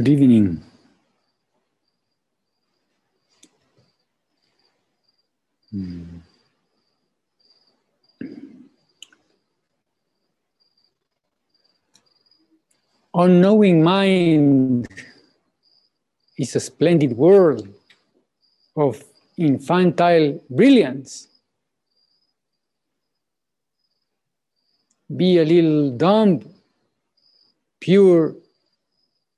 Good evening. Hmm. Unknowing mind is a splendid world of infantile brilliance. Be a little dumb, pure,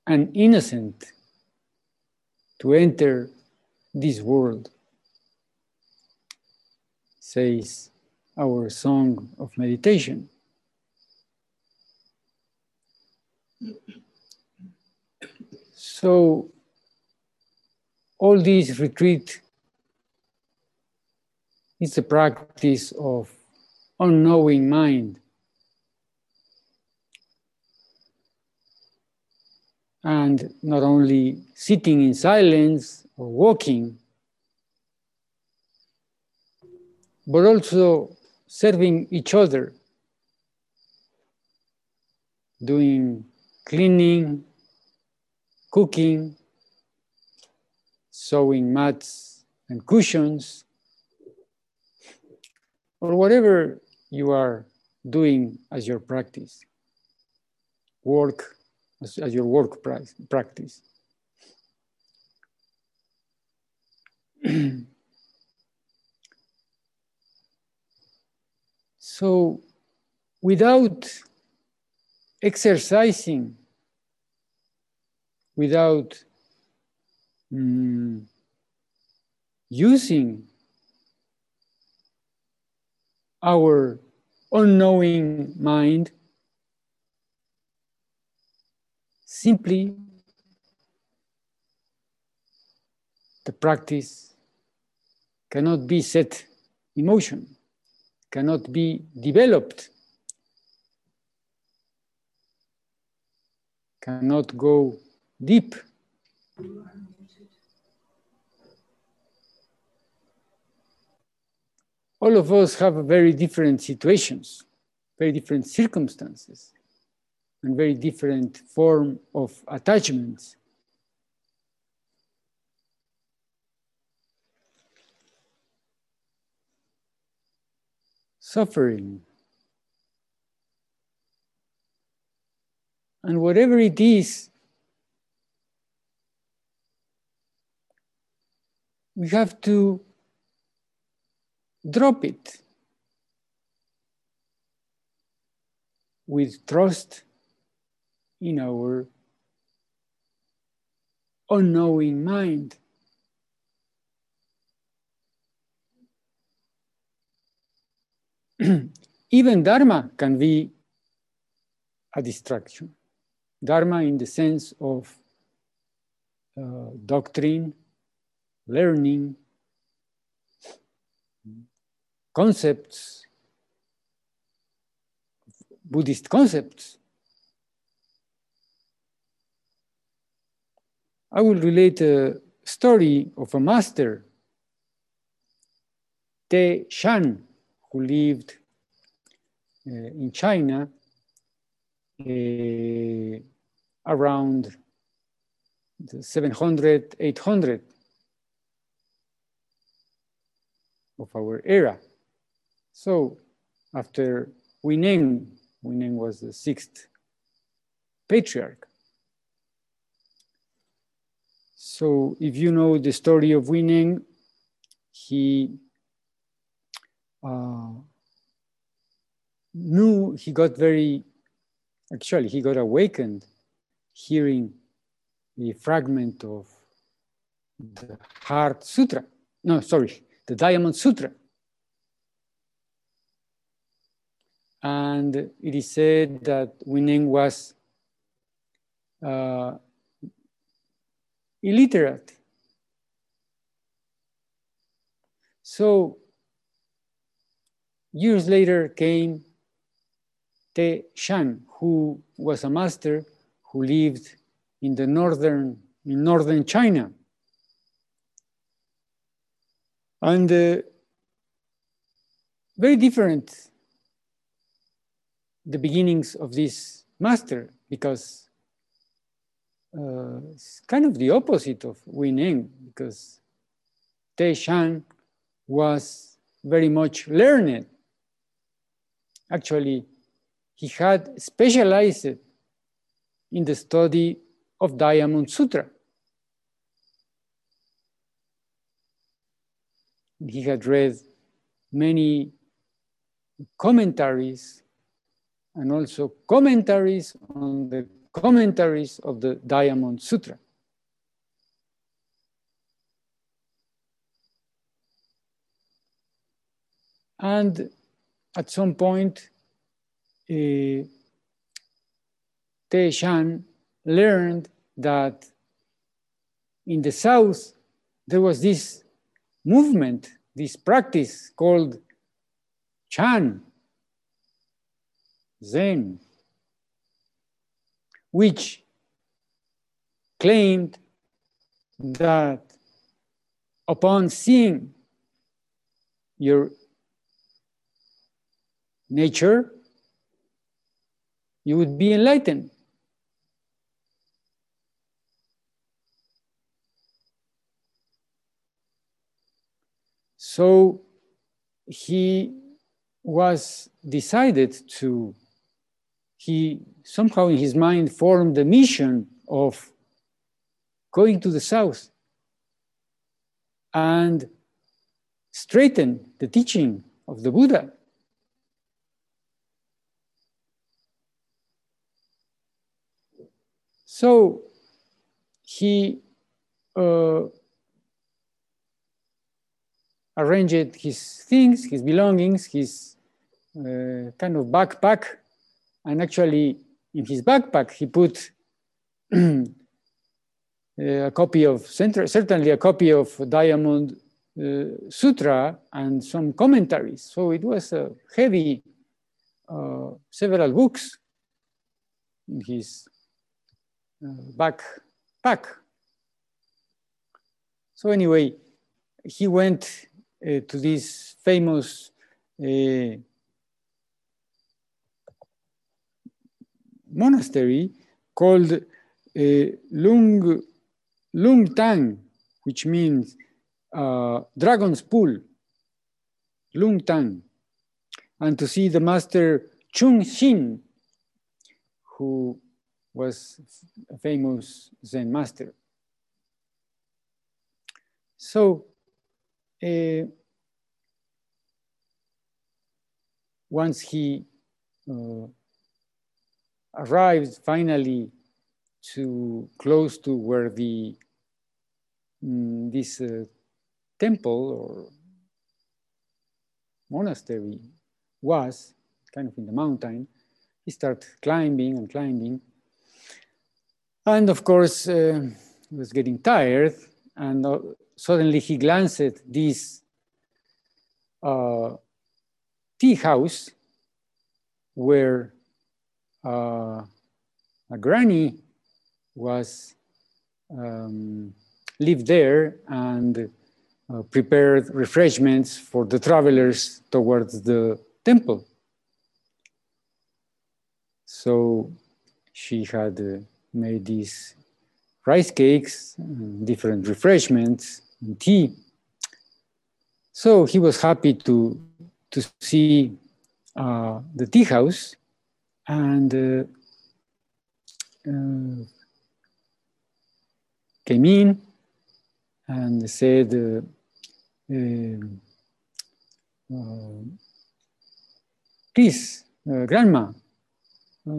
and innocent to enter this world, says our song of meditation. So, all these retreat is a practice of unknowing mind. And not only sitting in silence or walking, but also serving each other, doing cleaning, cooking, sewing mats and cushions, or whatever you are doing as your practice, work as, as your work practice. so, without exercising, without mm, using our unknowing mind, simply the practice cannot be set in motion, cannot be developed, cannot go deep. All of us have very different situations, very different circumstances and very different form of attachments. Suffering. And whatever it is, we have to drop it with trust in our unknowing mind. Even Dharma can be a distraction. Dharma, in the sense of uh, doctrine, learning, concepts, Buddhist concepts, I will relate a story of a master, Te Shan, who lived uh, in China uh, around the 700, 800 of our era. So after Huineng, Huineng was the sixth patriarch. So if you know the story of Huineng, he uh, knew, he got very, actually he got awakened hearing the fragment of the Heart Sutra. No, sorry, the Diamond Sutra. And it is said that Huineng was uh, illiterate. So years later came Te Shan, who was a master who lived in the northern in northern China. And uh, very different the beginnings of this master because uh, kind of the opposite of Huineng because Te Shan was very much learned. Actually, he had specialized in the study of Diamond Sutra. He had read many commentaries and also commentaries on the commentaries of the Diamond Sutra. And at some point, uh, Te Shan learned that in the South, there was this movement, this practice called Chan, Zen, which claimed that upon seeing your nature, you would be enlightened. So he was decided to, he somehow in his mind formed the mission of going to the south and straighten the teaching of the Buddha. So he uh, arranged his things, his belongings, his uh, kind of backpack, and actually in his backpack he put a copy of, certainly a copy of Diamond uh, Sutra and some commentaries. So it was a heavy, uh, several books in his backpack. So anyway, he went uh, to this famous uh, monastery called uh, Lung Lung Tang, which means uh, Dragon's Pool, Lung Tang, and to see the master Chung Xin, who was a famous Zen master. So, uh, once he uh, arrived finally to close to where the um, this uh, temple or monastery was, kind of in the mountain, he started climbing and climbing. And of course, uh, he was getting tired, and uh, suddenly he glanced at this uh, tea house where uh, a granny was um, lived there and uh, prepared refreshments for the travelers towards the temple. So she had uh, made these rice cakes, different refreshments, and tea. So he was happy to, to see uh, the tea house and uh, uh, came in and said, uh, please, grandma,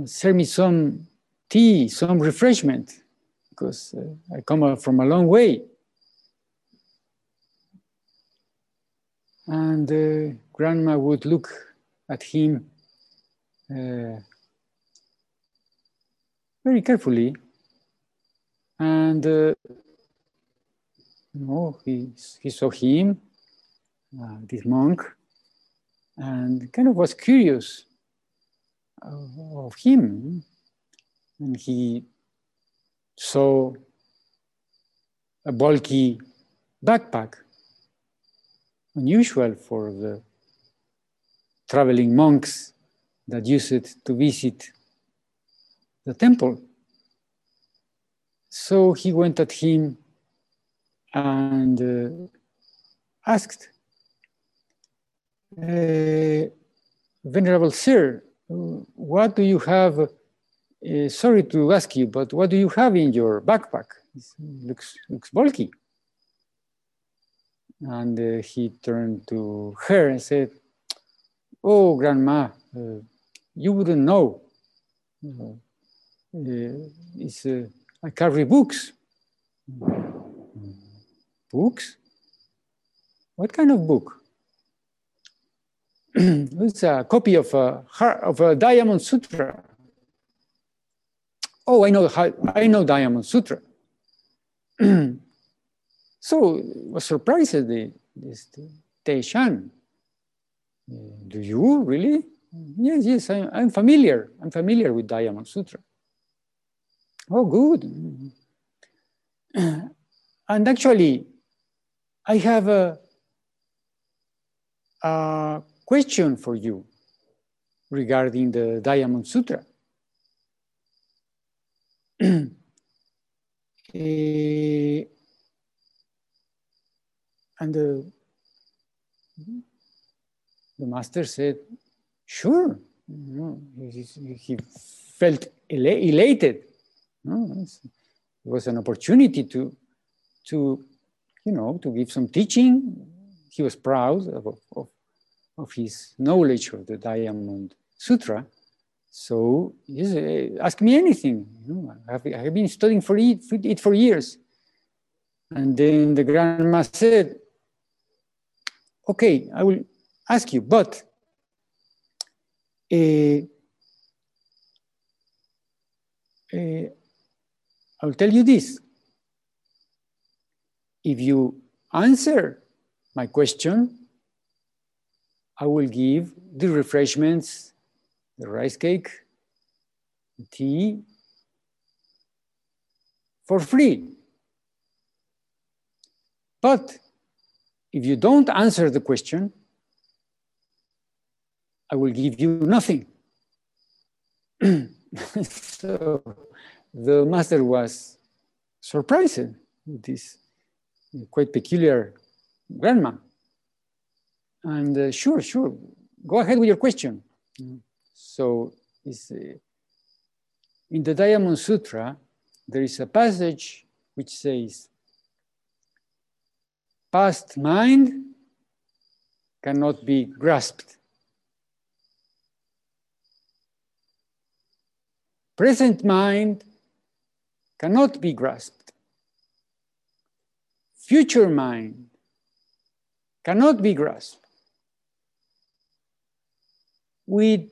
serve me some tea, some refreshment, because I come from a long way. And grandma would look at him uh, very carefully. And uh, know, he, he saw him, uh, this monk, and kind of was curious of, of him and he saw a bulky backpack, unusual for the traveling monks that used to visit the temple. So he went at him and uh, asked, uh, Venerable Sir, what do you have? Uh, sorry to ask you, but what do you have in your backpack? It looks, looks bulky. And uh, he turned to her and said, Oh, Grandma, uh, you wouldn't know. Uh, it's, uh, I carry books. Books? What kind of book? it's a copy of a, of a Diamond Sutra. Oh, I know, I know Diamond Sutra. so was surprised at the, this Te Shan. Do you really? Yes, yes, I, I'm familiar. I'm familiar with Diamond Sutra. Oh, good. And actually, I have a, a question for you regarding the Diamond Sutra. uh, and the, the master said, sure. You know, he, he felt elated. No, it was an opportunity to, to, you know, to give some teaching. He was proud of, of, of his knowledge of the Diamond Sutra. So yes, uh, ask me anything. You know, I, have, I have been studying for it, for it for years. And then the grandma said, okay, I will ask you, but uh, uh, I'll tell you this. If you answer my question, I will give the refreshments, the rice cake, the tea, for free. But if you don't answer the question, I will give you nothing. so the master was surprised with this quite peculiar grandma. And uh, sure, sure, go ahead with your question. So uh, in the Diamond Sutra, there is a passage which says, past mind cannot be grasped. Present mind cannot be grasped. Future mind cannot be grasped. With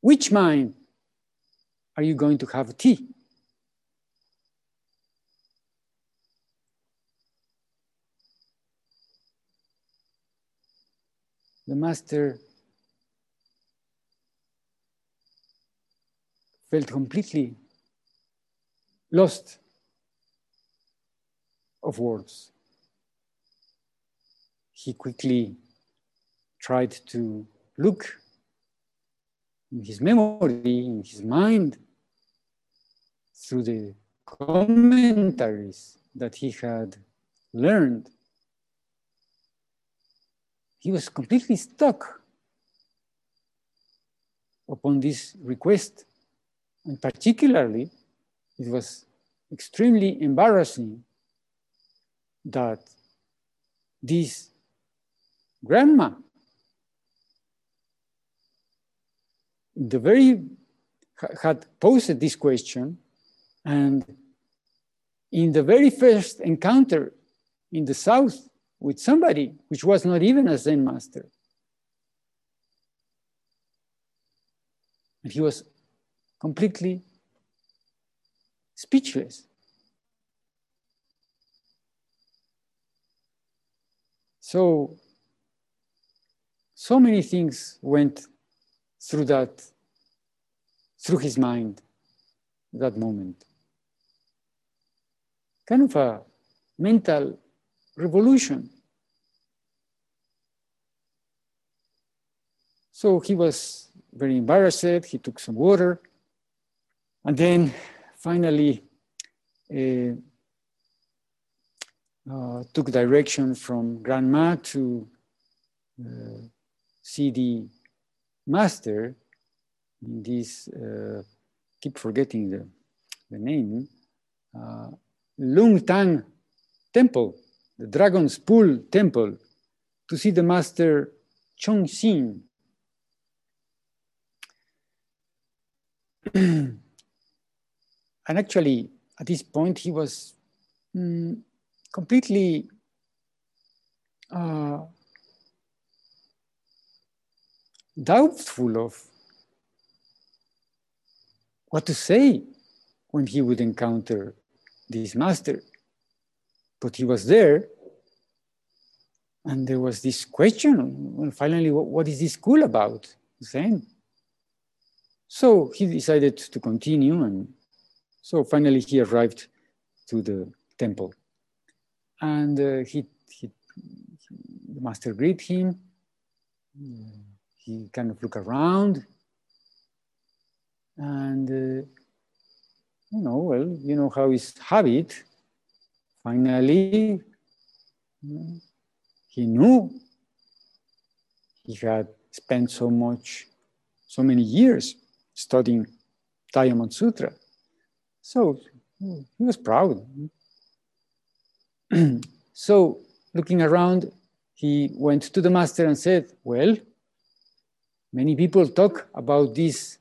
which mind are you going to have tea? The master felt completely lost of words. He quickly tried to look in his memory, in his mind, through the commentaries that he had learned. He was completely stuck upon this request and particularly, it was extremely embarrassing that this grandma, the very had posed this question, and in the very first encounter in the south with somebody which was not even a Zen master, and he was completely speechless. So, so many things went through that, through his mind, that moment. Kind of a mental revolution. So he was very embarrassed, he took some water, and then finally, uh, uh, took direction from grandma to uh, see the master in this, uh, keep forgetting the, the name, uh, Lung Tang temple, the Dragon's Pool temple, to see the master Chong Xin. and actually, at this point, he was mm, completely uh, doubtful of what to say when he would encounter this master. But he was there, and there was this question. Well, finally, what, what is this school about? Zen. So he decided to continue, and so finally he arrived to the temple. And uh, he, he, the master greeted him. He kind of looked around, and uh, you know, well, you know how his habit. Finally, he knew he had spent so much, so many years studying Diamond Sutra. So he was proud. so looking around, he went to the master and said, Well, many people talk about this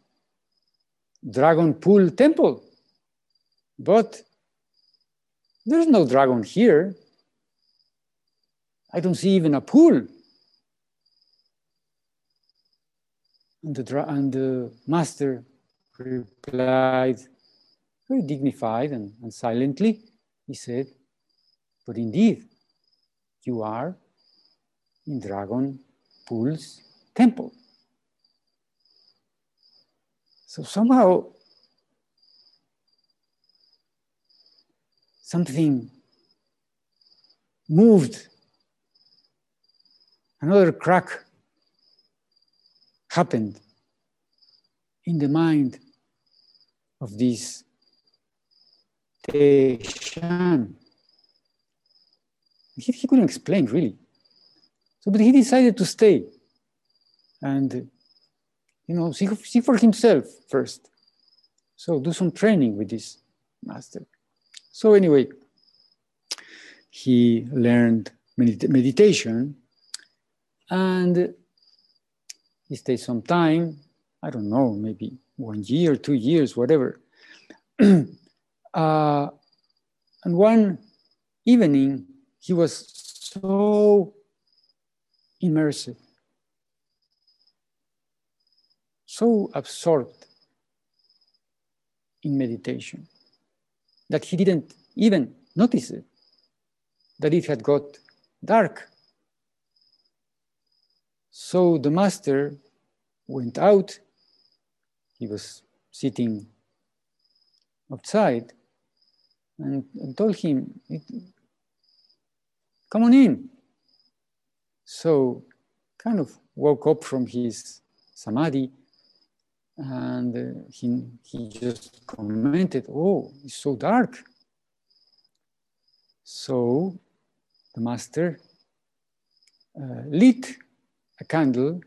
dragon pool temple, but there's no dragon here. I don't see even a pool. And the, and the master replied, very dignified and, and silently, he said, but indeed, you are in Dragon Pool's temple. So somehow, something moved. Another crack happened in the mind of this Shan. He, he couldn't explain really. So, but he decided to stay and, you know, see, see for himself first. So do some training with this master. So anyway, he learned medit meditation and he stayed some time, I don't know, maybe one year, two years, whatever. uh, and one evening, he was so immersive, so absorbed in meditation that he didn't even notice it, that it had got dark. So the master went out. He was sitting outside and, and told him, come on in. So kind of woke up from his samadhi and uh, he, he just commented, oh, it's so dark. So the master uh, lit a candle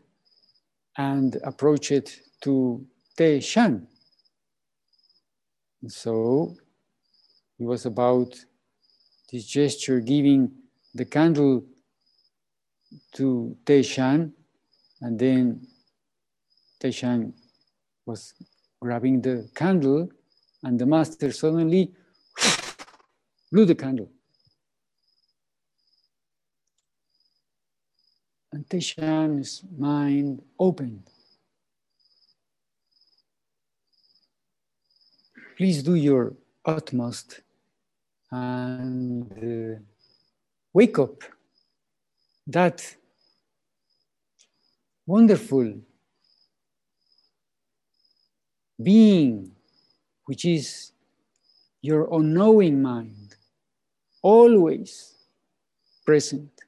and approached it to Te Shan. And so he was about this gesture giving the candle to Te Shan, and then Te Shan was grabbing the candle, and the master suddenly blew the candle. And Te Shan's mind opened. Please do your utmost and uh, wake up that wonderful being, which is your unknowing mind, always present